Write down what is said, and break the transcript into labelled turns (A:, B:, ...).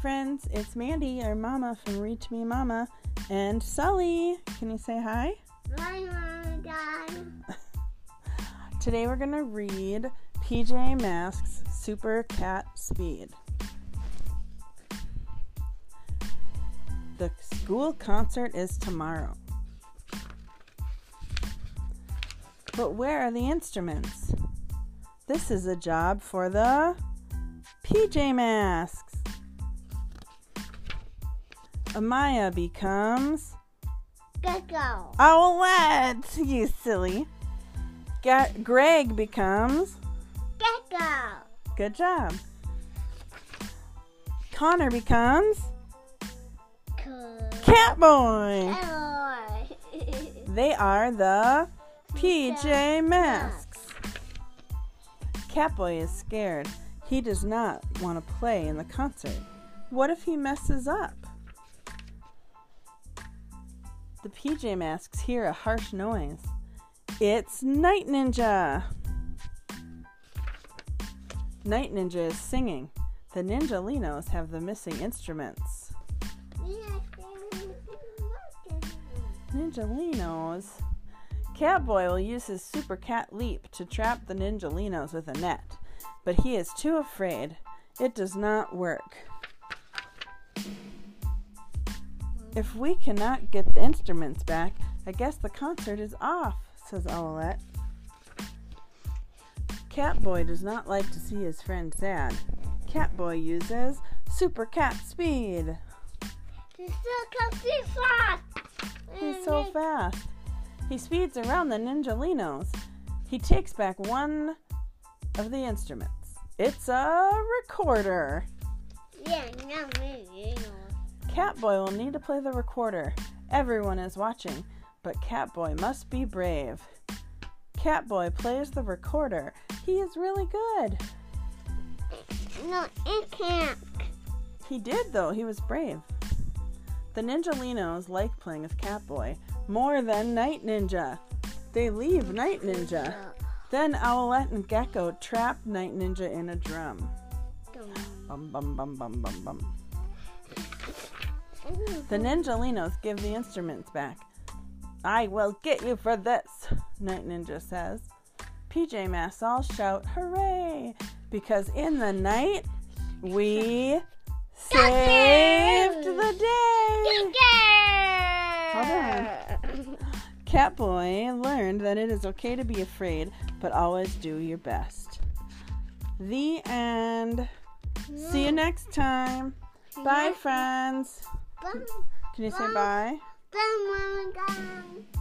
A: friends, it's Mandy, your mama from Reach Me Mama, and Sully. Can you say hi?
B: Hi, and Dad.
A: Today we're going to read PJ Masks Super Cat Speed. The school concert is tomorrow. But where are the instruments? This is a job for the PJ Masks. Amaya becomes
B: Gecko.
A: Oh, Owlette, you silly. Ga- Greg becomes
B: Gecko.
A: Good job. Connor becomes
B: Cool.
A: Catboy.
B: Boy.
A: They are the PJ Masks. Catboy is scared. He does not want to play in the concert. What if he messes up? The PJ Masks hear a harsh noise. It's Night Ninja. Night Ninja is singing. The Ninjalinos have the missing instruments. Ninjalinos. Catboy will use his super cat leap to trap the Ninjalinos with a net, but he is too afraid. It does not work. If we cannot get the instruments back, I guess the concert is off, says Owlette. Catboy does not like to see his friend sad. Catboy uses super cat speed.
B: He's so fast.
A: He's so fast. He speeds around the Ninjalinos. He takes back one of the instruments. It's a recorder.
B: Yeah, not me.
A: Catboy will need to play the recorder. Everyone is watching, but Catboy must be brave. Catboy plays the recorder. He is really good.
B: No, it can't.
A: He did, though. He was brave. The Ninjalinos like playing with Catboy more than Night Ninja. They leave Night Ninja. Then Owlette and Gecko trap Night Ninja in a drum. Bum bum bum bum bum bum. The Ninjalinos give the instruments back. I will get you for this, Night Ninja says. PJ Masks all shout hooray because in the night we saved the day. Hold on. Catboy learned that it is okay to be afraid, but always do your best. The end. See you next time. Bye, friends. Can you say bye?
B: Bye, Mama.